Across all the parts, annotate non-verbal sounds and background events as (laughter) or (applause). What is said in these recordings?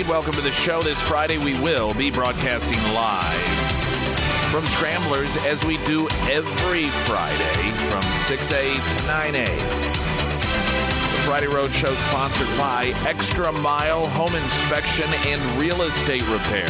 Reed. Welcome to the show. This Friday, we will be broadcasting live from Scramblers as we do every Friday from 6A to 9A. The Friday Road Show sponsored by Extra Mile Home Inspection and Real Estate Repair.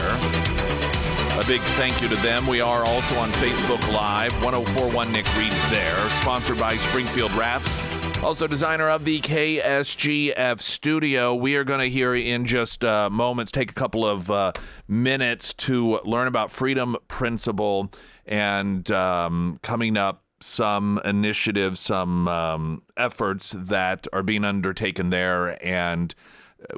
A big thank you to them. We are also on Facebook Live, 1041 Nick Reed there, sponsored by Springfield Wraps. Also, designer of the KSGF studio. We are going to hear in just uh, moments, take a couple of uh, minutes to learn about Freedom Principle and um, coming up some initiatives, some um, efforts that are being undertaken there. And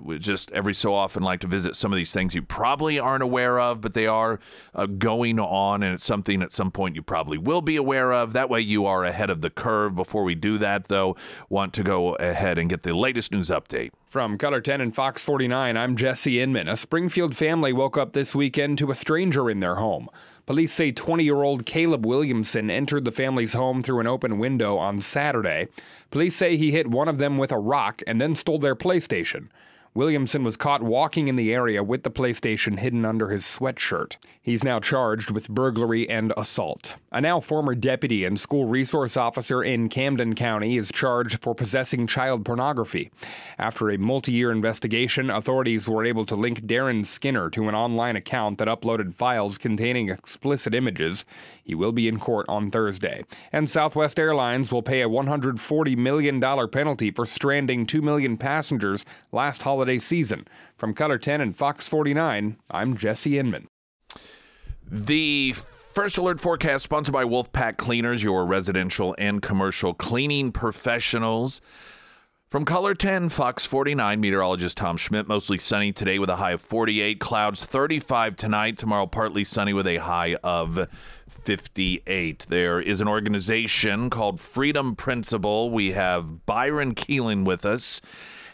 we just every so often like to visit some of these things you probably aren't aware of, but they are uh, going on, and it's something at some point you probably will be aware of. That way, you are ahead of the curve. Before we do that, though, want to go ahead and get the latest news update. From KOLR 10 and Fox 49, I'm Jesse Inman. A Springfield family woke up this weekend to a stranger in their home. Police say 20 year old Caleb Williamson entered the family's home through an open window on Saturday. Police say he hit one of them with a rock and then stole their PlayStation. Williamson was caught walking in the area with the PlayStation hidden under his sweatshirt. He's now charged with burglary and assault. A now former deputy and school resource officer in Camden County is charged for possessing child pornography. After a multi year investigation, authorities were able to link Darren Skinner to an online account that uploaded files containing explicit images. He will be in court on Thursday. And Southwest Airlines will pay a $140 million penalty for stranding 2 million passengers last holiday holiday season. From KOLR 10 and Fox 49, I'm Jesse Inman. The First Alert Forecast sponsored by Wolfpack Cleaners, your residential and commercial cleaning professionals. From KOLR 10, Fox 49, meteorologist Tom Schmidt. Mostly sunny today with a high of 48. Clouds 35 tonight. Tomorrow, partly sunny with a high of 58. There is an organization called Freedom Principle. We have Byron Keelin with us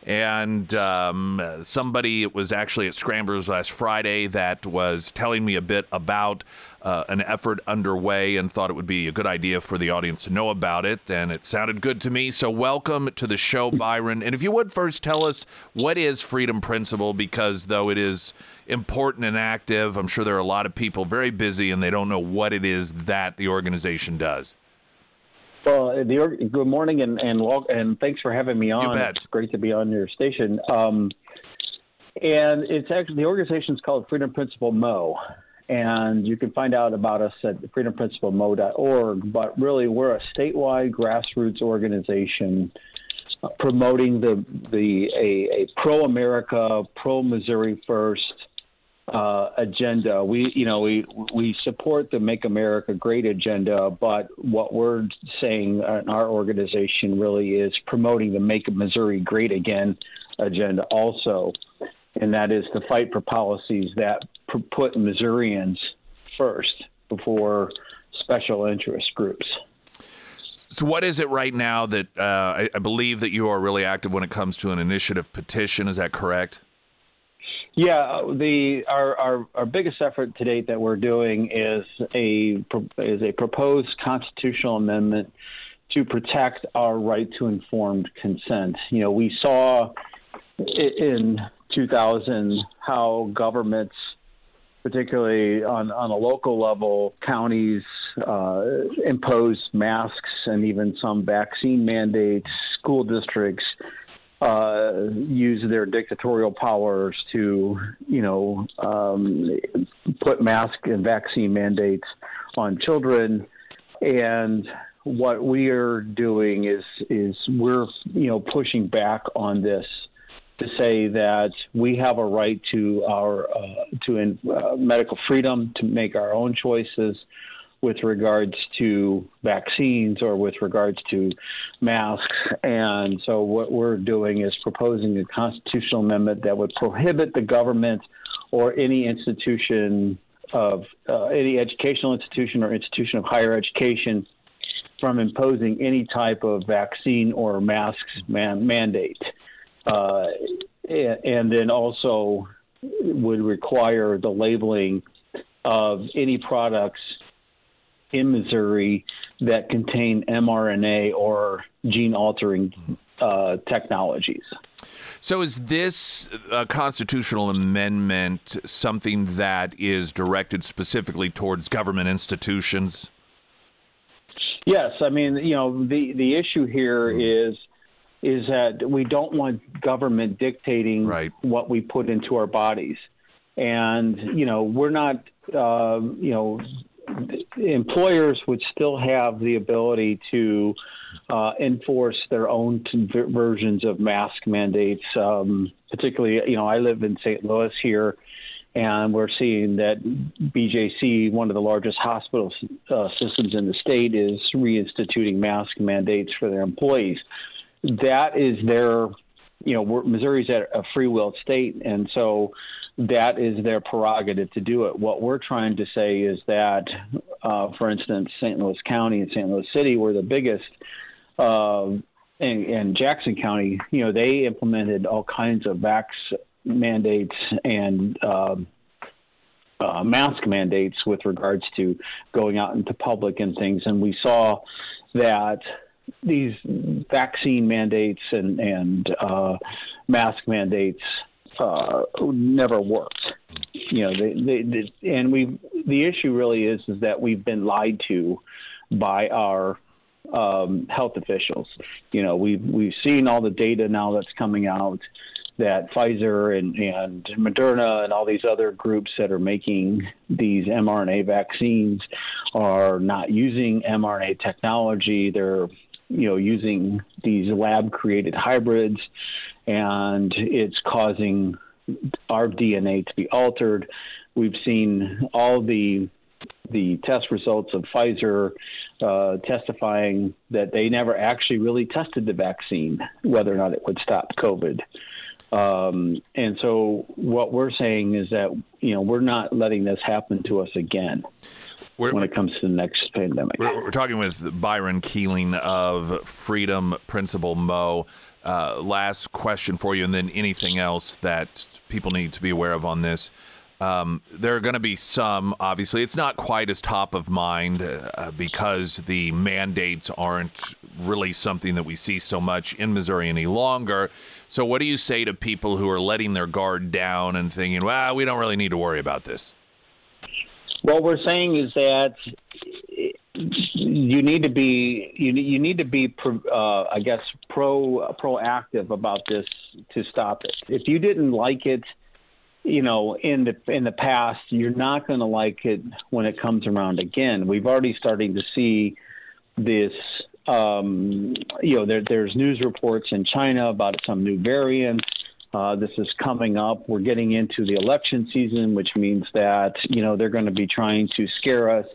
and um, somebody was actually at Scramblers last Friday that was telling me a bit about uh, an effort underway and thought it would be a good idea for the audience to know about it. And it sounded good to me. So, welcome to the show, Byron. And if you would first tell us what is Freedom Principle, because though it is important and active, I'm sure there are a lot of people very busy and they don't know what it is that the organization does. Well, the, good morning and and and thanks for having me on. It's great to be on your station. Um, and it's actually the organization is called Freedom Principle Mo, and you can find out about us at freedomprinciplemo.org. But really, we're a statewide grassroots organization uh, promoting the the a, a pro America, pro Missouri first uh, agenda. We, you know, we we support the Make America Great agenda, but what we're saying in our organization really is promoting the Make Missouri Great Again agenda also, and that is to fight for policies that put Missourians first before special interest groups. So, what is it right now that uh, I, I believe that you are really active when it comes to an initiative petition? Is that correct? Yeah, the our, our, our biggest effort to date that we're doing is a is a proposed constitutional amendment to protect our right to informed consent. You know, we saw in 2000 how governments, particularly on, on a local level, counties uh, imposed masks and even some vaccine mandates, school districts uh, use their dictatorial powers to, you know, um, put mask and vaccine mandates on children. And what we are doing is is we're you know pushing back on this to say that we have a right to our uh, to in, uh, medical freedom to make our own choices with regards to vaccines or with regards to masks. And so, what we're doing is proposing a constitutional amendment that would prohibit the government or any institution of uh, any educational institution or institution of higher education from imposing any type of vaccine or masks man- mandate. Uh, and then also would require the labeling of any products in Missouri that contain mRNA or gene altering uh, technologies. So, is this a constitutional amendment something that is directed specifically towards government institutions? Yes, I mean, you know, the the issue here is is that we don't want government dictating right. what we put into our bodies, and you know, we're not, uh, you know, employers would still have the ability to uh, enforce their own versions of mask mandates. Um, particularly, you know, I live in St. Louis here, and we're seeing that BJC, one of the largest hospital uh, systems in the state, is reinstituting mask mandates for their employees. That is their, you know, Missouri's a free will state, and so that is their prerogative to do it. What we're trying to say is that, uh, for instance, St. Louis County and St. Louis City were the biggest, uh, and, and, Jackson County, you know, they implemented all kinds of vax mandates and uh, uh, mask mandates with regards to going out into public and things. And we saw that these vaccine mandates and, and uh, mask mandates uh, never worked. You know, they, they, they, and we the issue really is is that we've been lied to by our um, health officials. You know, we've we've seen all the data now that's coming out that Pfizer and, and Moderna and all these other groups that are making these mRNA vaccines are not using mRNA technology. They're you know using these lab created hybrids and it's causing our DNA to be altered. We've seen all the the test results of Pfizer uh, testifying that they never actually really tested the vaccine, whether or not it would stop COVID. Um, and so, what we're saying is that you know we're not letting this happen to us again. We're, when it comes to the next pandemic. We're, we're, talking with Byron Keelin of Freedom Principle Mo. Uh, last question for you, and then anything else that people need to be aware of on this. Um, there are going to be some, obviously, it's not quite as top of mind uh, because the mandates aren't really something that we see so much in Missouri any longer. So, what do you say to people who are letting their guard down and thinking, well, we don't really need to worry about this? What we're saying is that you need to be you you need to be uh, I guess pro proactive about this to stop it. If you didn't like it, you know, in the in the past, you're not going to like it when it comes around again. We've already starting to see this. Um, you know, there, there's news reports in China about some new variants. Uh, this is coming up. We're getting into the election season, which means that you know they're going to be trying to scare us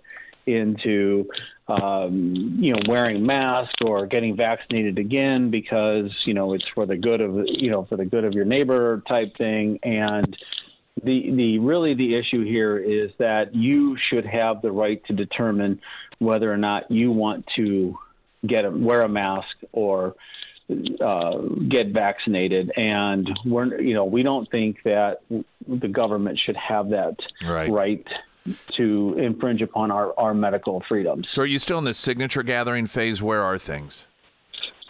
into um, you know wearing masks or getting vaccinated again because you know it's for the good of you know for the good of your neighbor type thing and the the really the issue here is that you should have the right to determine whether or not you want to get a, wear a mask or uh, get vaccinated, and we're you know we don't think that the government should have that right, right to infringe upon our, our medical freedoms. So, are you still in the signature gathering phase? Where are things?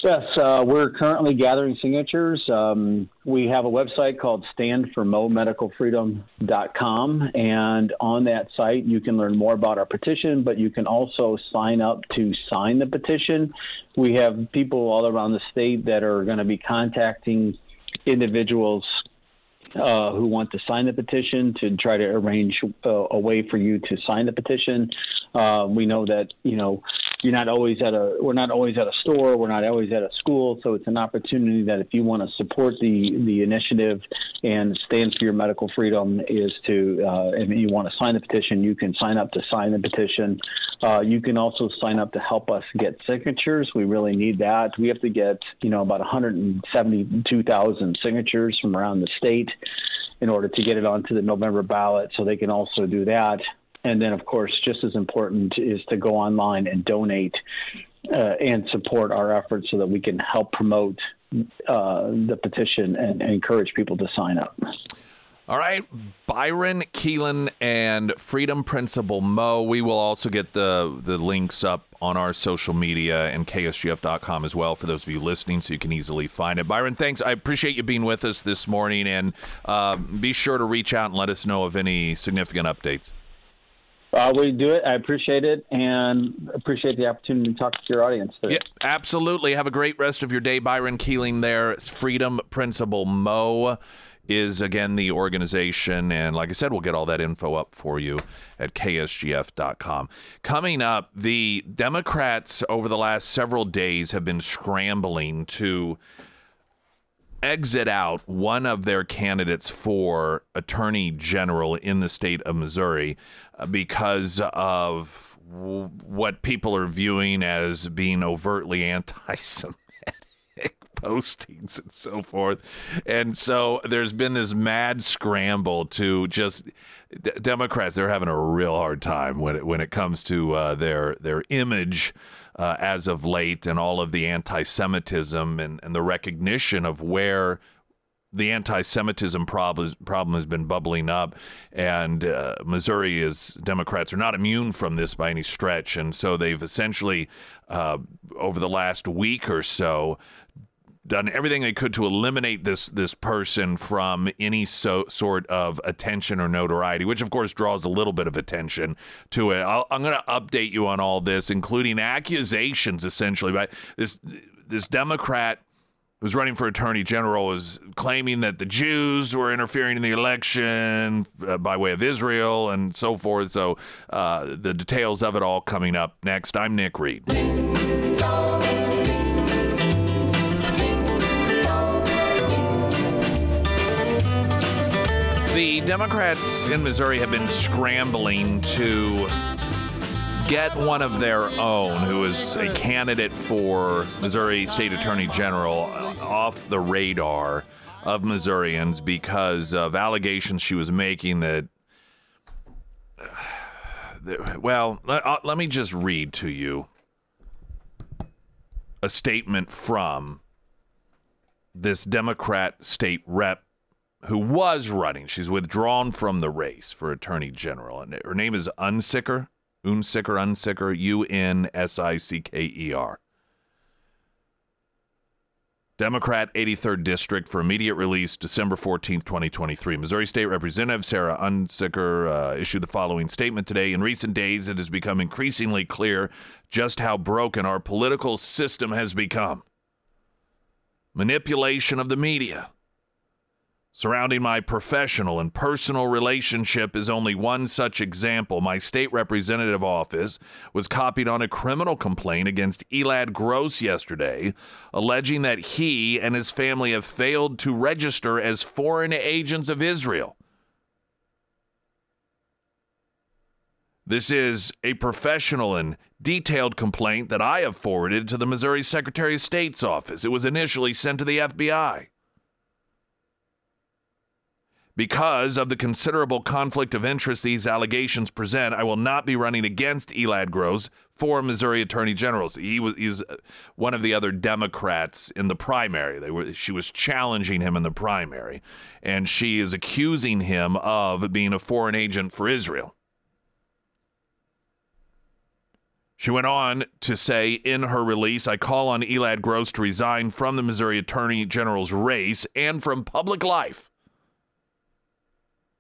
Yes, uh, we're currently gathering signatures. Um, we have a website called standformomedicalfreedom.com, and on that site you can learn more about our petition, but you can also sign up to sign the petition. We have people all around the state that are going to be contacting individuals uh, who want to sign the petition to try to arrange uh, a way for you to sign the petition. Uh, we know that you know you're not always at a we're not always at a store, we're not always at a school, so it's an opportunity that if you want to support the the initiative and stand for your medical freedom, is to uh, if you want to sign the petition, you can sign up to sign the petition. Uh, you can also sign up to help us get signatures. We really need that. We have to get you know about 172,000 signatures from around the state in order to get it onto the November ballot. So they can also do that. And then, of course, just as important is to go online and donate uh, and support our efforts so that we can help promote uh, the petition and, and encourage people to sign up. All right, Byron Keelin and Freedom Principle Mo. We will also get the the links up on our social media and ksgf.com as well for those of you listening, so you can easily find it. Byron, thanks. I appreciate you being with us this morning, and uh, be sure to reach out and let us know of any significant updates. Uh, we do it. I appreciate it and appreciate the opportunity to talk to your audience. Today. Yeah, absolutely. Have a great rest of your day, Byron Keelin. There, Freedom Principle Mo is again the organization. And like I said, we'll get all that info up for you at ksgf.com. Coming up, the Democrats over the last several days have been scrambling to exit out one of their candidates for attorney general in the state of Missouri uh, because of what people are viewing as being overtly anti Semitic (laughs) postings and so forth. And so there's been this mad scramble to just D- Democrats. They're having a real hard time when it when it comes to uh, their their image. Uh, as of late, and all of the anti-Semitism and, and the recognition of where the anti-Semitism problem, problem has been bubbling up, and uh, Missouri is Democrats are not immune from this by any stretch, and so they've essentially uh, over the last week or so done everything they could to eliminate this this person from any so, sort of attention or notoriety, which of course draws a little bit of attention to it. i am going to update you on all this, including accusations essentially by this this Democrat who's running for attorney general is claiming that the Jews were interfering in the election uh, by way of Israel and so forth. So uh, the details of it all coming up next. I'm Nick Reed. The Democrats in Missouri have been scrambling to get one of their own, who is a candidate for Missouri State Attorney General, off the radar of Missourians because of allegations she was making that. (sighs) Well, uh, let me just read to you a statement from this Democrat state rep who was running. She's withdrawn from the race for attorney general, and her name is Unsicker, Unsicker, Unsicker, U N S I C K E R. Democrat 83rd District for immediate release December 14, 2023. Missouri State Representative Sarah Unsicker uh, issued the following statement today. In recent days, it has become increasingly clear just how broken our political system has become. Manipulation of the media, Surrounding my professional and personal relationship is only one such example. My state representative office was copied on a criminal complaint against Elad Gross yesterday, alleging that he and his family have failed to register as foreign agents of Israel. This is a professional and detailed complaint that I have forwarded to the Missouri Secretary of State's office. It was initially sent to the FBI. Because of the considerable conflict of interest these allegations present, I will not be running against Elad Gross for Missouri Attorney General. He was he's uh, one of the other Democrats in the primary. They were she was challenging him in the primary, and she is accusing him of being a foreign agent for Israel. She went on to say in her release, I call on Elad Gross to resign from the Missouri Attorney General's race and from public life.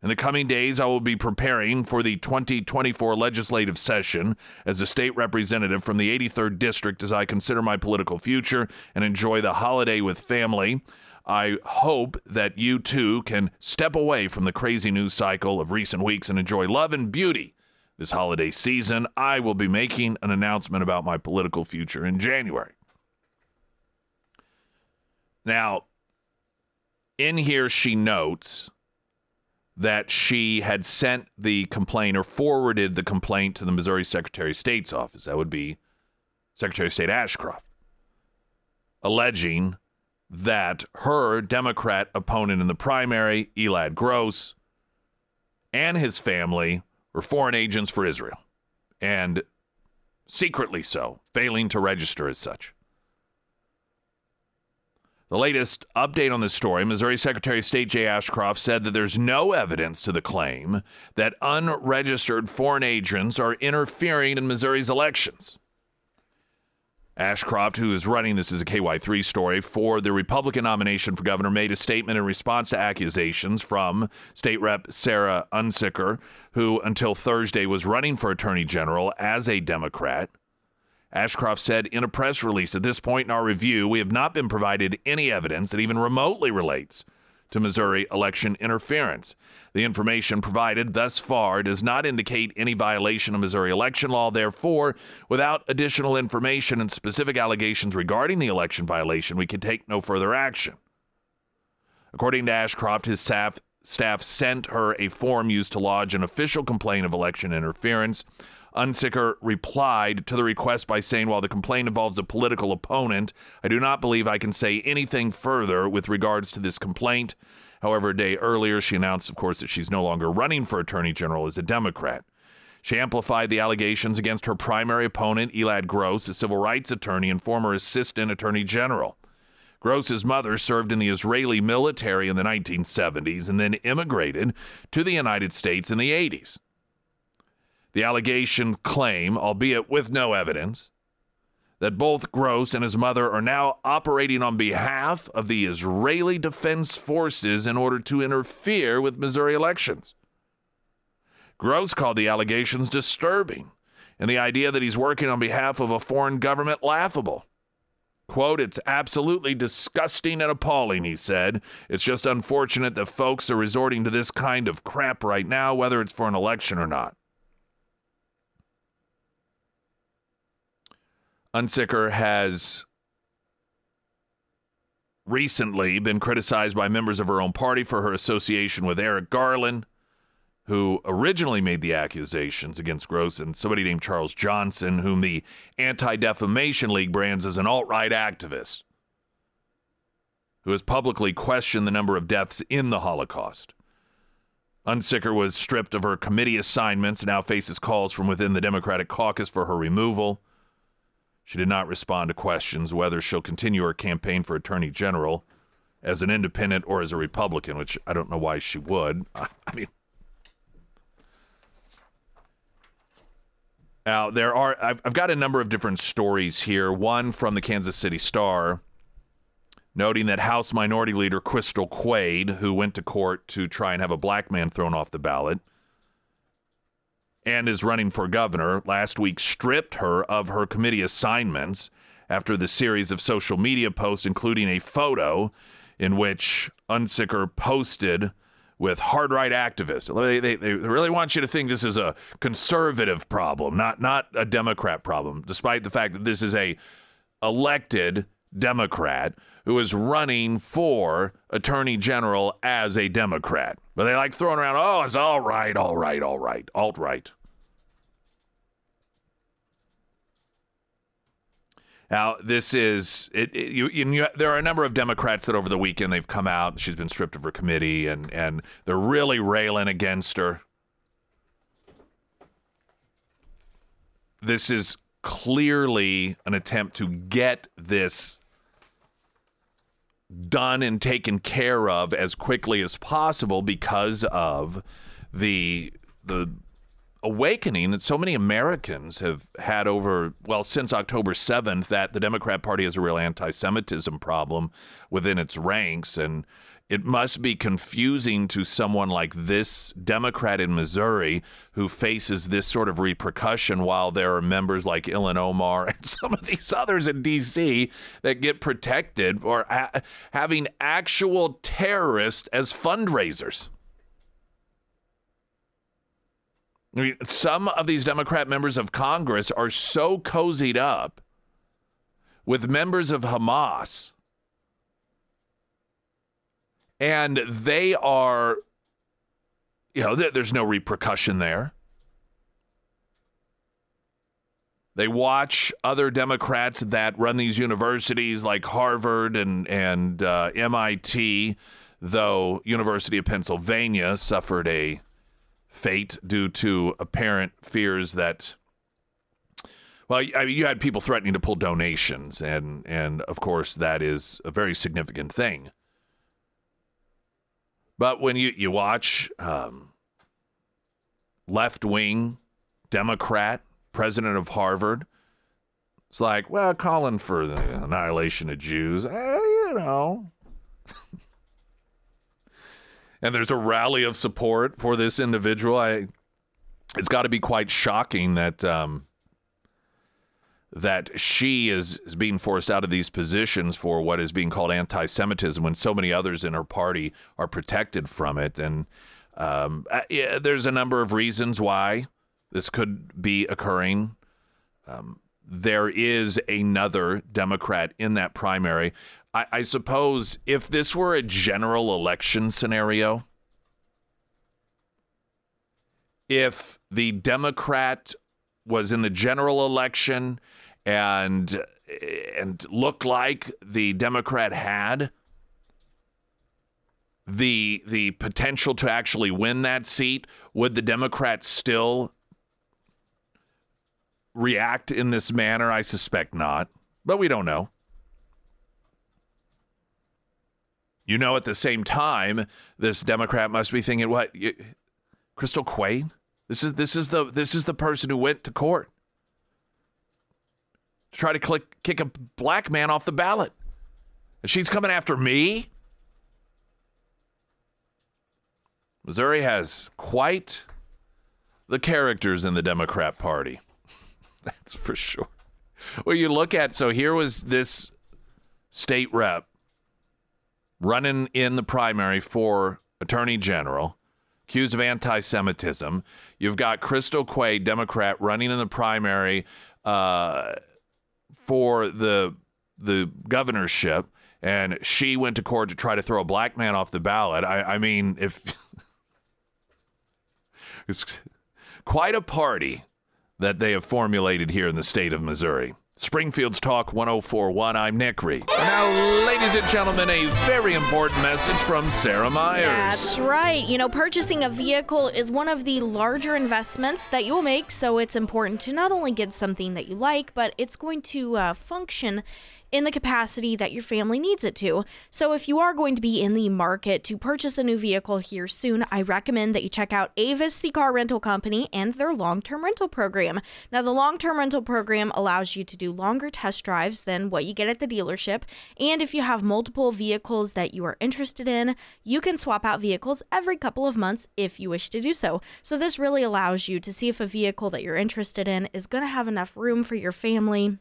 In the coming days, I will be preparing for the 2024 legislative session as a state representative from the 83rd District as I consider my political future and enjoy the holiday with family. I hope that you too can step away from the crazy news cycle of recent weeks and enjoy love and beauty this holiday season. I will be making an announcement about my political future in January. Now, in here, she notes that she had sent the complaint or forwarded the complaint to the Missouri Secretary of State's office. That would be Secretary of State Ashcroft, alleging that her Democrat opponent in the primary, Elad Gross, and his family were foreign agents for Israel, and secretly so, failing to register as such. The latest update on this story Missouri Secretary of State Jay Ashcroft said that there's no evidence to the claim that unregistered foreign agents are interfering in Missouri's elections. Ashcroft, who is running this as a KY3 story for the Republican nomination for governor, made a statement in response to accusations from State Rep Sarah Unsicker, who until Thursday was running for Attorney General as a Democrat. Ashcroft said in a press release, At this point in our review, we have not been provided any evidence that even remotely relates to Missouri election interference. The information provided thus far does not indicate any violation of Missouri election law. Therefore, without additional information and specific allegations regarding the election violation, we can take no further action. According to Ashcroft, his staff, staff sent her a form used to lodge an official complaint of election interference. Unsicker replied to the request by saying, While the complaint involves a political opponent, I do not believe I can say anything further with regards to this complaint. However, a day earlier, she announced, of course, that she's no longer running for Attorney General as a Democrat. She amplified the allegations against her primary opponent, Elad Gross, a civil rights attorney and former assistant attorney general. Gross's mother served in the Israeli military in the 1970s and then immigrated to the United States in the 80s. The allegation claim, albeit with no evidence, that both Gross and his mother are now operating on behalf of the Israeli Defense Forces in order to interfere with Missouri elections. Gross called the allegations disturbing and the idea that he's working on behalf of a foreign government laughable. Quote, it's absolutely disgusting and appalling, he said. It's just unfortunate that folks are resorting to this kind of crap right now, whether it's for an election or not. Unsicker has recently been criticized by members of her own party for her association with Eric Garland, who originally made the accusations against Gross, and somebody named Charles Johnson, whom the Anti Defamation League brands as an alt right activist, who has publicly questioned the number of deaths in the Holocaust. Unsicker was stripped of her committee assignments and now faces calls from within the Democratic caucus for her removal. She did not respond to questions whether she'll continue her campaign for attorney general as an independent or as a Republican, which I don't know why she would. (laughs) I mean, now there are, I've, I've got a number of different stories here. One from the Kansas City Star noting that House Minority Leader Crystal Quade, who went to court to try and have a black man thrown off the ballot, and is running for governor, last week stripped her of her committee assignments after the series of social media posts, including a photo in which Unsicker posted with hard right activists. They, they, they, really want you to think this is a conservative problem, not not a Democrat problem, despite the fact that this is a elected Democrat who is running for attorney general as a Democrat. But they like throwing around, oh, it's all right, all right, all right, alt right. Now, this is it. it you, you, there are a number of Democrats that over the weekend they've come out. She's been stripped of her committee, and and they're really railing against her. This is clearly an attempt to get this done and taken care of as quickly as possible because of the the awakening that so many Americans have had over well since October 7th that the Democrat Party has a real anti-Semitism problem within its ranks. And it must be confusing to someone like this Democrat in Missouri who faces this sort of repercussion while there are members like Ilhan Omar (laughs) and some of these others in D.C. that get protected for ha- having actual terrorists as fundraisers. I mean, some of these Democrat members of Congress are so cozied up with members of Hamas and they are, you know, there's no repercussion there. They watch other Democrats that run these universities like Harvard and and uh, MIT, though University of Pennsylvania suffered a fate due to apparent fears that Well, I mean, you had people threatening to pull donations, and and of course that is a very significant thing. But when you you watch um, left wing Democrat president of Harvard, it's like, well, calling for the annihilation of Jews, eh, you know. (laughs) and there's a rally of support for this individual. I, it's got to be quite shocking that. Um, that she is, is being forced out of these positions for what is being called anti Semitism when so many others in her party are protected from it. And um, uh, yeah, there's a number of reasons why this could be occurring. Um, there is another Democrat in that primary. I, I suppose if this were a general election scenario, if the Democrat was in the general election and and looked like the Democrat had the the potential to actually win that seat, would the Democrats still react in this manner? I suspect not, but we don't know. You know, at the same time, this Democrat must be thinking, "What, you, Crystal Quade? This is this is the this is the person who went to court to try to click, kick a black man off the ballot. And she's coming after me? Missouri has quite the characters in the Democrat Party. (laughs) That's for sure. Well, you look at so here was this state rep running in the primary for attorney general, accused of anti Semitism. You've got Crystal Quade, Democrat, running in the primary. Uh, for the the governorship, and she went to court to try to throw a black man off the ballot. I, I mean, if (laughs) it's quite a party that they have formulated here in the state of Missouri. Springfield's Talk 1041. I'm Nick Reed. Now, ladies and gentlemen, a very important message from Sarah Myers. That's right. You know, purchasing a vehicle is one of the larger investments that you will make, so it's important to not only get something that you like, but it's going to uh, function in the capacity that your family needs it to. So, if you are going to be in the market to purchase a new vehicle here soon, I recommend that you check out Avis, the car rental company, and their long term rental program. Now, the long term rental program allows you to do longer test drives than what you get at the dealership. And if you have multiple vehicles that you are interested in, you can swap out vehicles every couple of months if you wish to do so. So, this really allows you to see if a vehicle that you're interested in is going to have enough room for your family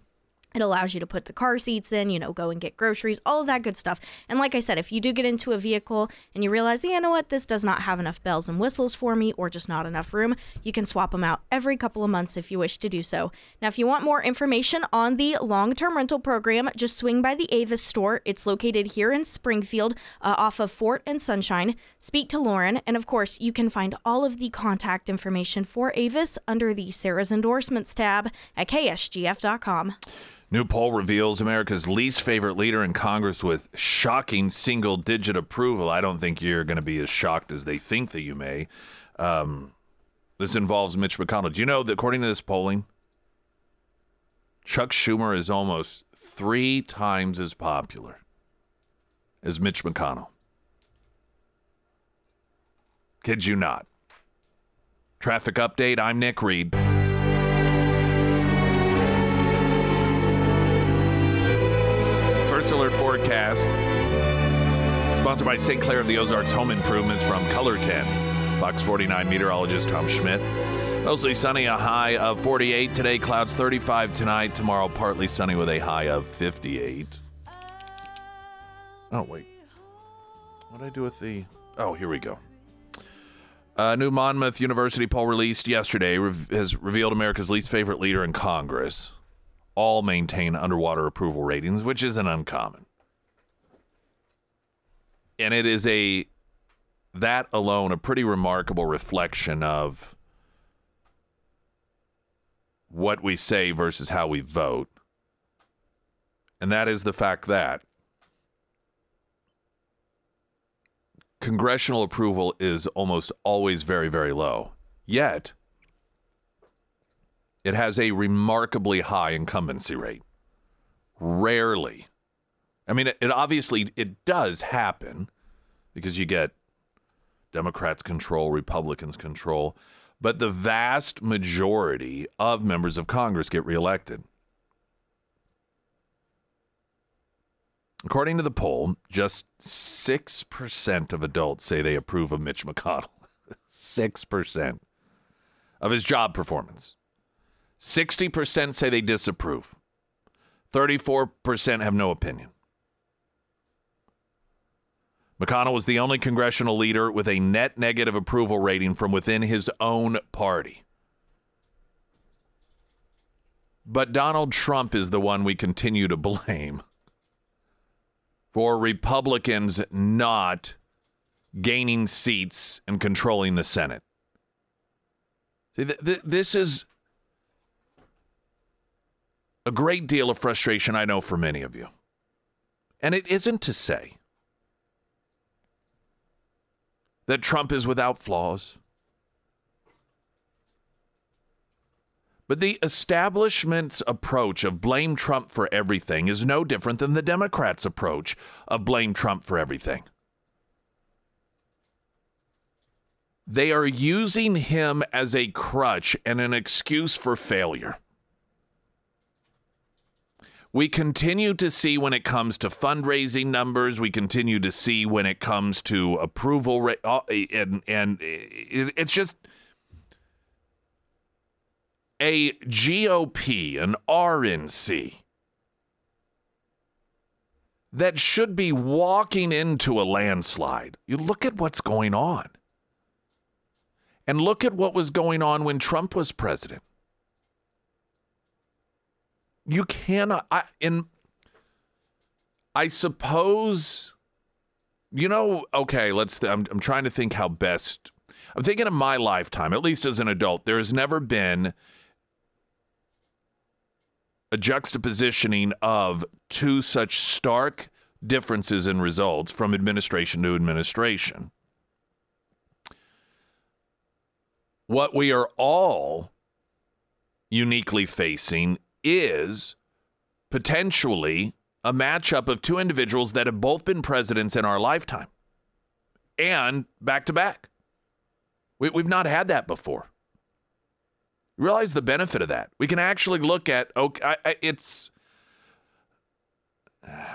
it allows you to put the car seats in, you know, go and get groceries, all of that good stuff. And like I said, if you do get into a vehicle and you realize, yeah, you know what, this does not have enough bells and whistles for me or just not enough room, you can swap them out every couple of months if you wish to do so. Now, if you want more information on the long term rental program, just swing by the Avis store. It's located here in Springfield uh, off of Fort and Sunshine. Speak to Lauren. And of course, you can find all of the contact information for Avis under the Sarah's Endorsements tab at ksgf.com. New poll reveals America's least favorite leader in Congress with shocking single digit approval. I don't think you're going to be as shocked as they think that you may. Um, this involves Mitch McConnell. Do you know that according to this polling, Chuck Schumer is almost three times as popular as Mitch McConnell? Kid you not. Traffic update I'm Nick Reed. Alert Forecast. Sponsored by St. Clair of the Ozarks Home Improvements from KOLR 10. Fox 49 meteorologist Tom Schmidt. Mostly sunny, a high of 48. Today, clouds 35 tonight. Tomorrow, partly sunny with a high of 58. Oh, wait. What did I do with the. Oh, here we go. A new Monmouth University poll released yesterday has revealed America's least favorite leader in Congress all maintain underwater approval ratings, which isn't uncommon. And it is a that alone a pretty remarkable reflection of what we say versus how we vote. And that is the fact that congressional approval is almost always very, very low. Yet, it has a remarkably high incumbency rate. Rarely. I mean, it, it obviously it does happen because you get Democrats control, Republicans control, but the vast majority of members of Congress get reelected. According to the poll, just 6% of adults say they approve of Mitch McConnell. (laughs) 6% of his job performance. 60% say they disapprove. 34% have no opinion. McConnell was the only congressional leader with a net negative approval rating from within his own party. But Donald Trump is the one we continue to blame for Republicans not gaining seats and controlling the Senate. See, th- th- this is a great deal of frustration, I know, for many of you. And it isn't to say that Trump is without flaws. But the establishment's approach of blame Trump for everything is no different than the Democrats' approach of blame Trump for everything. They are using him as a crutch and an excuse for failure. We continue to see when it comes to fundraising numbers, we continue to see when it comes to approval rate, uh, and, and it's just a GOP, an RNC, that should be walking into a landslide. You look at what's going on. And look at what was going on when Trump was president. You cannot I in I suppose you know, okay, let's th- I'm I'm trying to think how best I'm thinking of my lifetime, at least as an adult, there has never been a juxtapositioning of two such stark differences in results from administration to administration. What we are all uniquely facing is potentially a matchup of two individuals that have both been presidents in our lifetime and back to back. We, have not had that before. realize the benefit of that. We can actually look at, okay, I, I, it's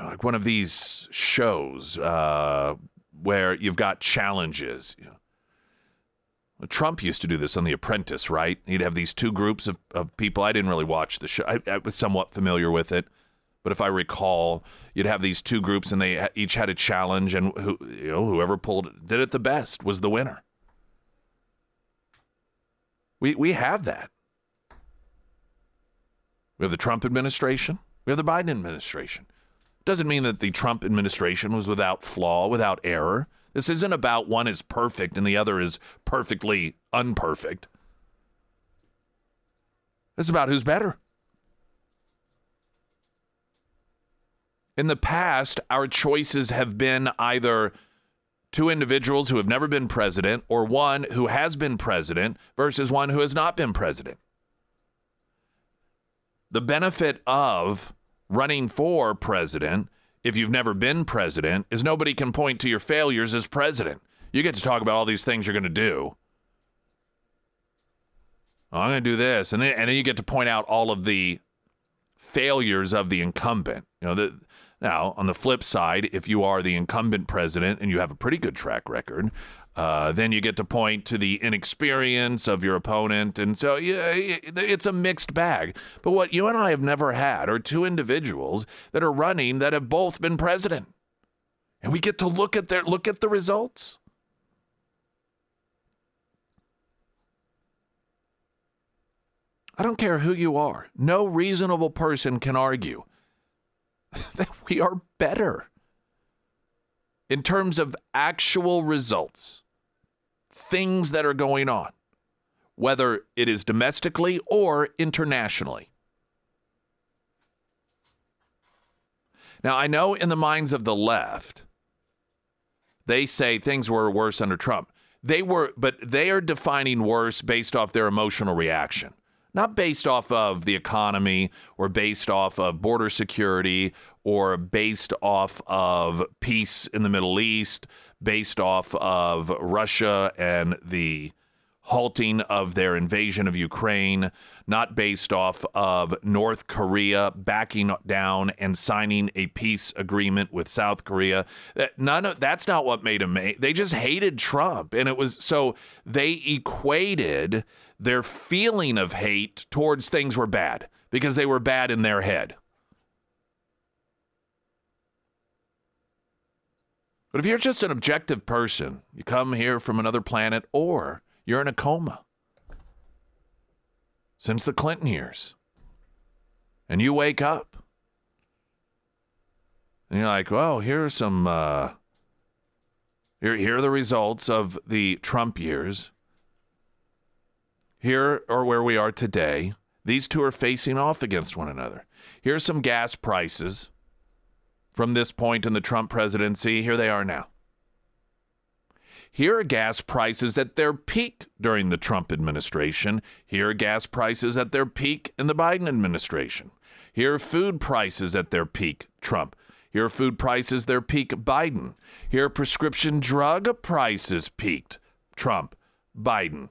like one of these shows uh, where you've got challenges. You know, Trump used to do this on The Apprentice, right? He'd have these two groups of, of people. I didn't really watch the show. I, I, was somewhat familiar with it, but if I recall, you'd have these two groups, and they each had a challenge, and who, you know, whoever pulled did it the best was the winner. We we have that. We have the Trump administration. We have the Biden administration. Doesn't mean that the Trump administration was without flaw, without error. This isn't about one is perfect and the other is perfectly unperfect. This is about who's better. In the past, our choices have been either two individuals who have never been president or one who has been president versus one who has not been president. The benefit of running for president if you've never been president, is nobody can point to your failures as president. You get to talk about all these things you're going to do. I'm going to do this, and then and then you get to point out all of the failures of the incumbent. You know, the, now on the flip side, if you are the incumbent president and you have a pretty good track record, uh, then you get to point to the inexperience of your opponent. And so yeah, it's a mixed bag. But what you and I have never had are two individuals that are running that have both been president. And we get to look at their look at the results. I don't care who you are. No reasonable person can argue (laughs) that we are better in terms of actual results things that are going on, whether it is domestically or internationally. Now, I know in the minds of the left, they say things were worse under Trump. They were, but they are defining worse based off their emotional reaction. not based off of the economy or based off of border security or based off of peace in the Middle East, based off of Russia and the halting of their invasion of Ukraine, not based off of North Korea backing down and signing a peace agreement with South Korea. Uh, none of that's not what made them. They just hated Trump, and it was so they equated their feeling of hate towards things were bad because they were bad in their head. But if you're just an objective person, you come here from another planet, or you're in a coma since the Clinton years. And you wake up. And you're like, well, here are some, uh, here, here are the results of the Trump years. Here are where we are today. These two are facing off against one another. Here's some gas prices from this point in the Trump presidency. Here they are now. Here are gas prices at their peak during the Trump administration. Here are gas prices at their peak in the Biden administration. Here are food prices at their peak, Trump. Here are food prices their peak, Biden. Here are prescription drug prices peaked, Trump, Biden.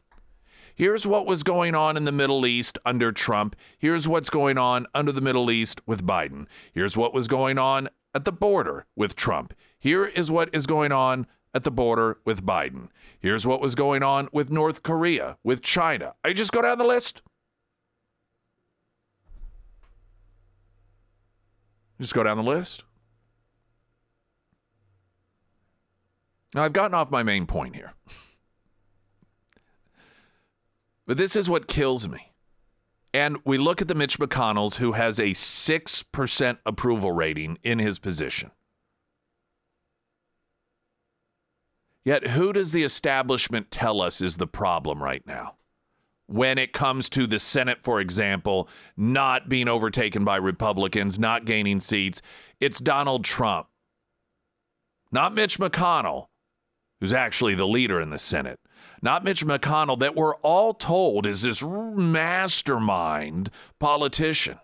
Here's what was going on in the Middle East under Trump. Here's what's going on under the Middle East with Biden. Here's what was going on at the border with Trump. Here is what is going on at the border with Biden. Here's what was going on with North Korea, with China. I just go down the list. Just go down the list. Now, I've gotten off my main point here. But this is what kills me. And we look at the Mitch McConnell's, who has a 6% approval rating in his position. Yet, who does the establishment tell us is the problem right now? When it comes to the Senate, for example, not being overtaken by Republicans, not gaining seats, it's Donald Trump, not Mitch McConnell, who's actually the leader in the Senate, not Mitch McConnell, that we're all told is this mastermind politician.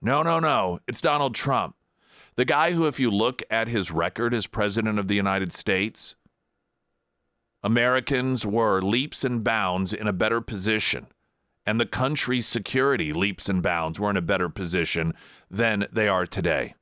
No, no, no. It's Donald Trump. The guy who, if you look at his record as president of the United States, Americans were leaps and bounds in a better position, and the country's security leaps and bounds were in a better position than they are today.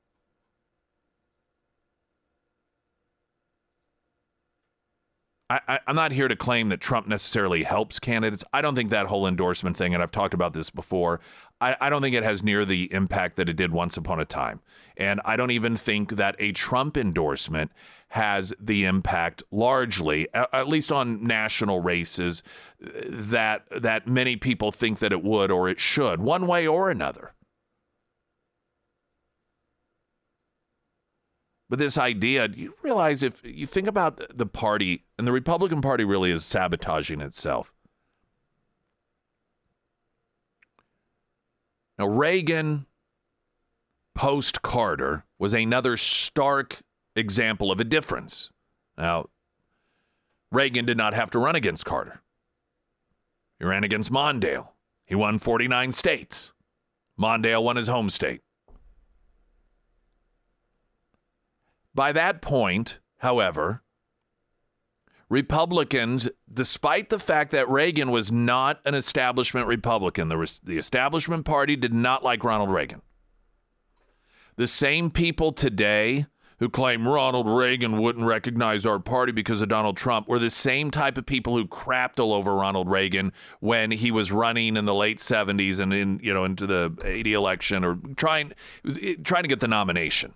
I, am not here to claim that Trump necessarily helps candidates. I don't think that whole endorsement thing, and I've talked about this before, I, I, don't think it has near the impact that it did once upon a time. And I don't even think that a Trump endorsement has the impact largely, at least on national races, that that many people think that it would or it should, one way or another. But this idea, you realize if you think about the party, and the Republican Party really is sabotaging itself. Now, Reagan post Carter was another stark example of a difference. Now, Reagan did not have to run against Carter. He ran against Mondale. He won 49 states. Mondale won his home state. By that point, however, Republicans, despite the fact that Reagan was not an establishment Republican, the, the establishment party did not like Ronald Reagan. The same people today who claim Ronald Reagan wouldn't recognize our party because of Donald Trump were the same type of people who crapped all over Ronald Reagan when he was running in the late 70s and in you know into the 80 election or trying trying to get the nomination.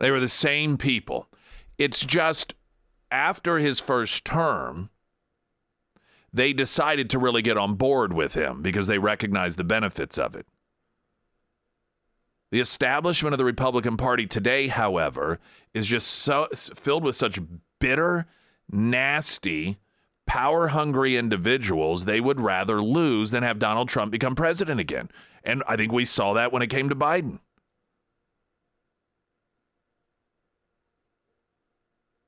They were the same people. It's just after his first term, they decided to really get on board with him because they recognized the benefits of it. The establishment of the Republican Party today, however, is just so filled with such bitter, nasty, power hungry individuals, they would rather lose than have Donald Trump become president again. And I think we saw that when it came to Biden.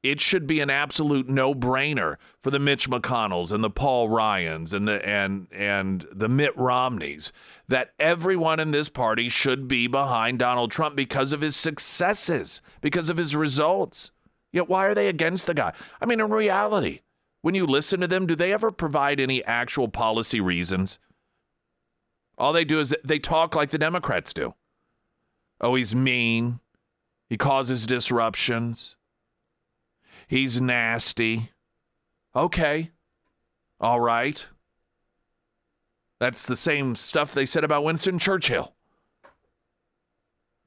It should be an absolute no-brainer for the Mitch McConnells and the Paul Ryans and the and and the Mitt Romneys that everyone in this party should be behind Donald Trump because of his successes, because of his results. Yet why are they against the guy? I mean, in reality, when you listen to them, do they ever provide any actual policy reasons? All they do is they talk like the Democrats do. Oh, he's mean. He causes disruptions. He's nasty. Okay. All right. That's the same stuff they said about Winston Churchill.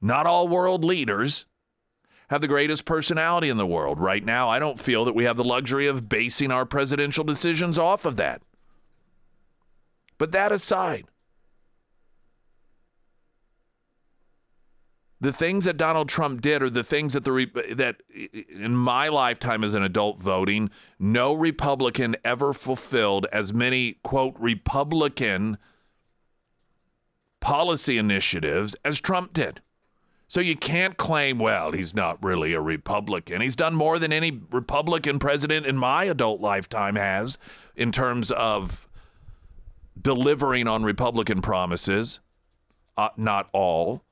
Not all world leaders have the greatest personality in the world. Right now, I don't feel that we have the luxury of basing our presidential decisions off of that. But that aside, the things that Donald Trump did are the things that the that in my lifetime as an adult voting, no Republican ever fulfilled as many quote Republican policy initiatives as Trump did. So you can't claim, well, he's not really a Republican. He's done more than any Republican president in my adult lifetime has in terms of delivering on Republican promises. Uh, not all.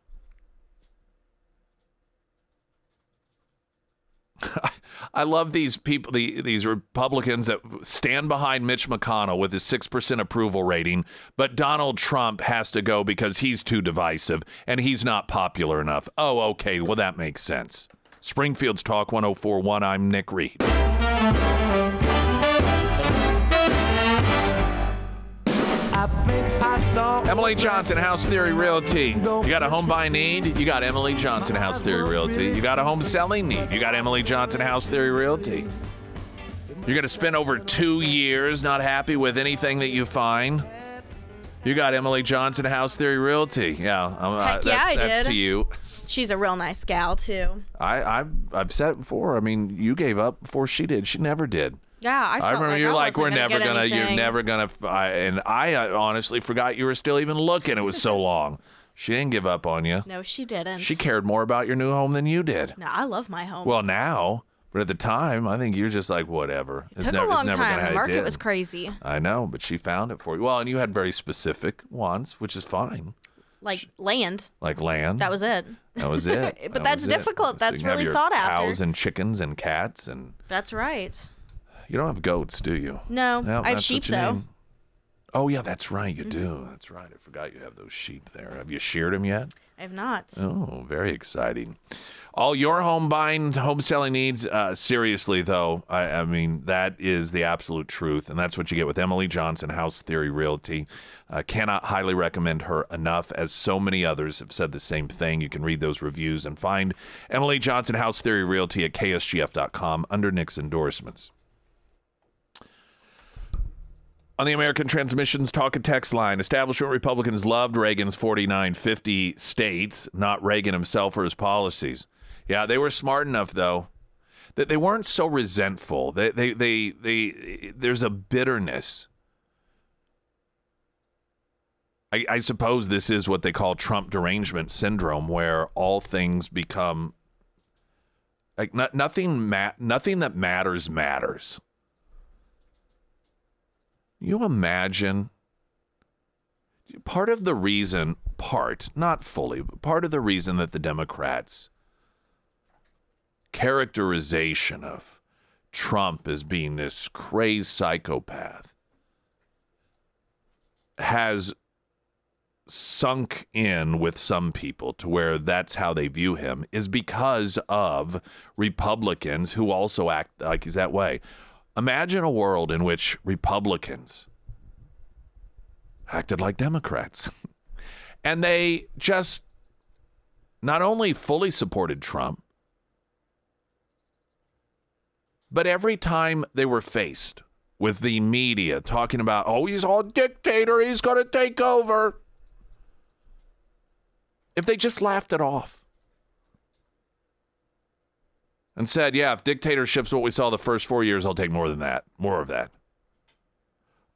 (laughs) I love these people, the, these Republicans that stand behind Mitch McConnell with his 6% approval rating, but Donald Trump has to go because he's too divisive and he's not popular enough. Oh, okay. Well, that makes sense. Springfield's Talk 1041. I'm Nick Reed. Emily Johnson, House Theory Realty. You got a home buy need? You got Emily Johnson, House Theory Realty. You got a home selling need? You got Emily Johnson, House Theory Realty. You're going to spend over two years not happy with anything that you find? You got Emily Johnson, House Theory Realty. Yeah, uh, that's, yeah, I that's did. to you. She's a real nice gal too. I, I've, I've said it before. I mean, you gave up before she did. She never did. Yeah, I, I remember like you're I like, we're wasn't never gonna, you're never gonna, I, and I uh, honestly forgot you were still even looking. It was so (laughs) long. She didn't give up on you. No, she didn't. She cared more about your new home than you did. No, I love my home. Well, now, but at the time, I think you're just like whatever. it took a long time. The market was crazy. I know, but she found it for you. Well, and you had very specific wants, which is fine, Like land. like land. That was it. That was it. (laughs) But That that's it. difficult. So That's really your sought after. Cows and chickens and cats and That's right. You don't have goats, do you? No, No, I have sheep though. Oh yeah, that's right. Mm-hmm. You do. That's right. I forgot you have those sheep there. Have you sheared them yet? I have not. Oh, very exciting. All your home buying, home selling needs. Uh, seriously, though, I, I mean, that is the absolute truth. And that's what you get with Emily Johnson, House Theory Realty. Uh, cannot highly recommend her enough, as so many others have said the same thing. You can read those reviews and find Emily Johnson, House Theory Realty at ksgf.com under Nick's endorsements. On the American Transmissions Talk and Text line, establishment Republicans loved Reagan's 49 50 states, not Reagan himself or his policies. Yeah, they were smart enough, though, that they weren't so resentful. They, they, they, they, there's a bitterness. I, I suppose this is what they call Trump derangement syndrome, where all things become like no, nothing, ma- nothing that matters matters. You imagine part of the reason, part, not fully, but part of the reason that the Democrats' characterization of Trump as being this crazed psychopath has sunk in with some people to where that's how they view him is because of Republicans who also act like he's that way. Imagine a world in which Republicans acted like Democrats. (laughs) and they just not only fully supported Trump, but every time they were faced with the media talking about, oh, he's a dictator, he's going to take over, if they just laughed it off and said, yeah, if dictatorship's what we saw the first four years, I'll take more than that, more of that.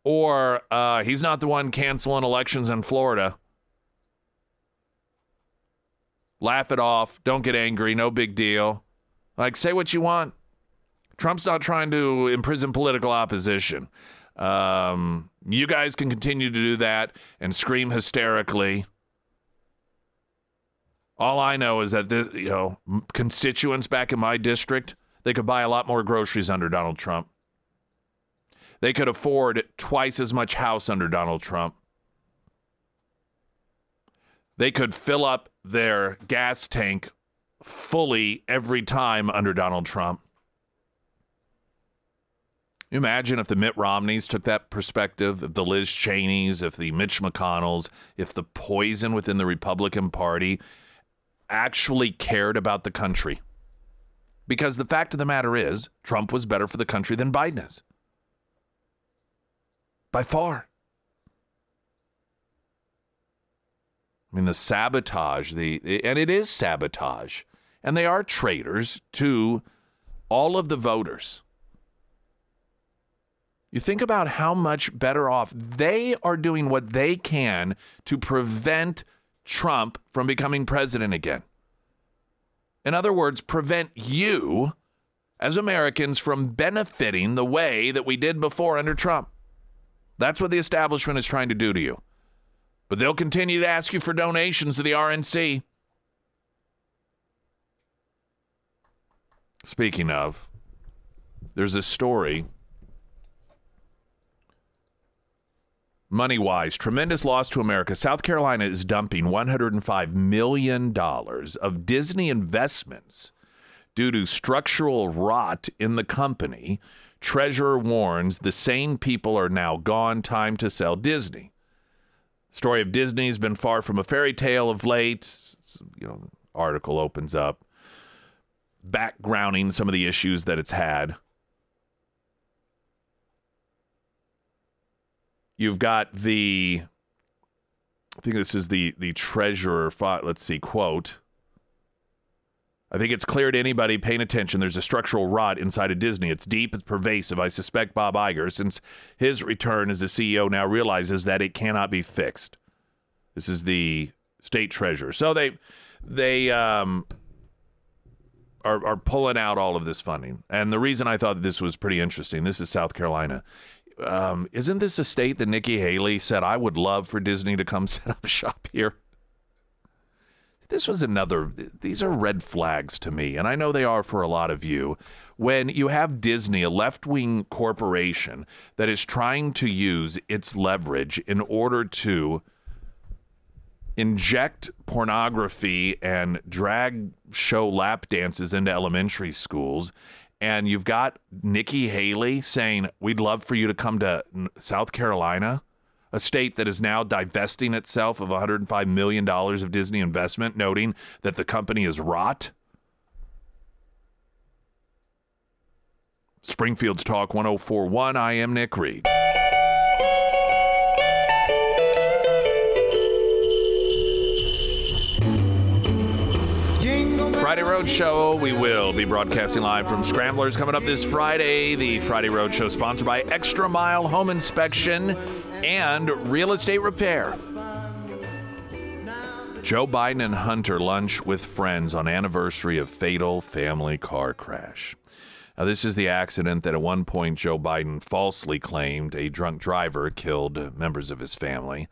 Or uh, he's not the one canceling elections in Florida. Laugh it off. Don't get angry. No big deal. Like, say what you want. Trump's not trying to imprison political opposition. Um, you guys can continue to do that and scream hysterically. All I know is that the you know constituents back in my district they could buy a lot more groceries under Donald Trump. They could afford twice as much house under Donald Trump. They could fill up their gas tank fully every time under Donald Trump. Imagine if the Mitt Romneys took that perspective, if the Liz Cheneys, if the Mitch McConnells, if the poison within the Republican Party actually cared about the country. Because the fact of the matter is, Trump was better for the country than Biden is. By far. I mean, the sabotage, the and it is sabotage, and they are traitors to all of the voters. You think about how much better off they are doing what they can to prevent Trump from becoming president again. In other words, prevent you as Americans from benefiting the way that we did before under Trump. That's what the establishment is trying to do to you. But they'll continue to ask you for donations to the RNC. Speaking of, there's a story money wise, tremendous loss to America. South Carolina is dumping $105 million of Disney investments due to structural rot in the company. Treasurer warns the same people are now gone. Time to sell Disney. Story of Disney has been far from a fairy tale of late. You know, article opens up backgrounding some of the issues that it's had. You've got the, I think this is the the treasurer. Let's see, quote. I think it's clear to anybody paying attention there's a structural rot inside of Disney. It's deep, it's pervasive. I suspect Bob Iger, since his return as the CEO now realizes that it cannot be fixed. This is the state treasurer. So they they um are, are pulling out all of this funding. And the reason I thought this was pretty interesting, this is South Carolina um, isn't this a state that Nikki Haley said I would love for Disney to come (laughs) set up shop here? This was another, these are red flags to me, and I know they are for a lot of you. When you have Disney, a left wing corporation that is trying to use its leverage in order to inject pornography and drag show lap dances into elementary schools and you've got Nikki Haley saying, We'd love for you to come to South Carolina, a state that is now divesting itself of $105 million of Disney investment, noting that the company is rot. Springfield's Talk 1041. I am Nick Reed. Friday Road Show. We will be broadcasting live from Scramblers coming up this Friday. The Friday Road Show sponsored by Extra Mile Home Inspection and Real Estate Repair. Joe Biden and Hunter lunch with friends on anniversary of fatal family car crash. Now, this is the accident that at one point Joe Biden falsely claimed a drunk driver killed members of his family,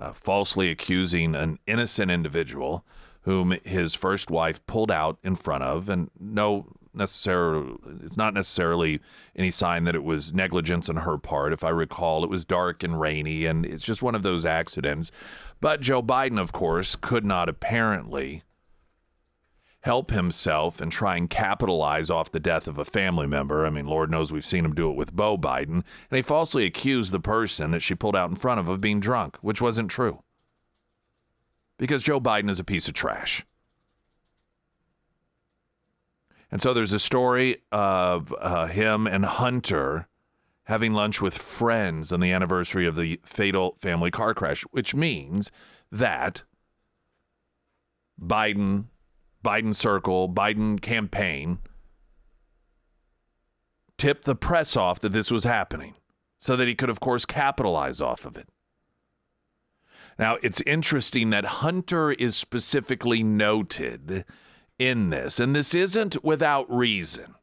uh, falsely accusing an innocent individual whom his first wife pulled out in front of, and no necessarily it's not necessarily any sign that it was negligence on her part. If I recall, it was dark and rainy, and it's just one of those accidents. But Joe Biden, of course, could not apparently help himself and try and capitalize off the death of a family member. I mean, Lord knows we've seen him do it with Beau Biden. And he falsely accused the person that she pulled out in front of of being drunk, which wasn't true because Joe Biden is a piece of trash. And so there's a story of uh, him and Hunter having lunch with friends on the anniversary of the fatal family car crash, which means that Biden, Biden circle, Biden campaign tipped the press off that this was happening so that he could, of course, capitalize off of it. Now, it's interesting that Hunter is specifically noted in this, and this isn't without reason.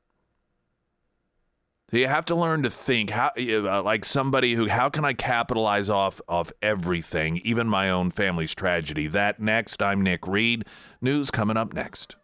So you have to learn to think how, uh, like somebody who, how can I capitalize off of everything, even my own family's tragedy? That next. I'm Nick Reed. News coming up next.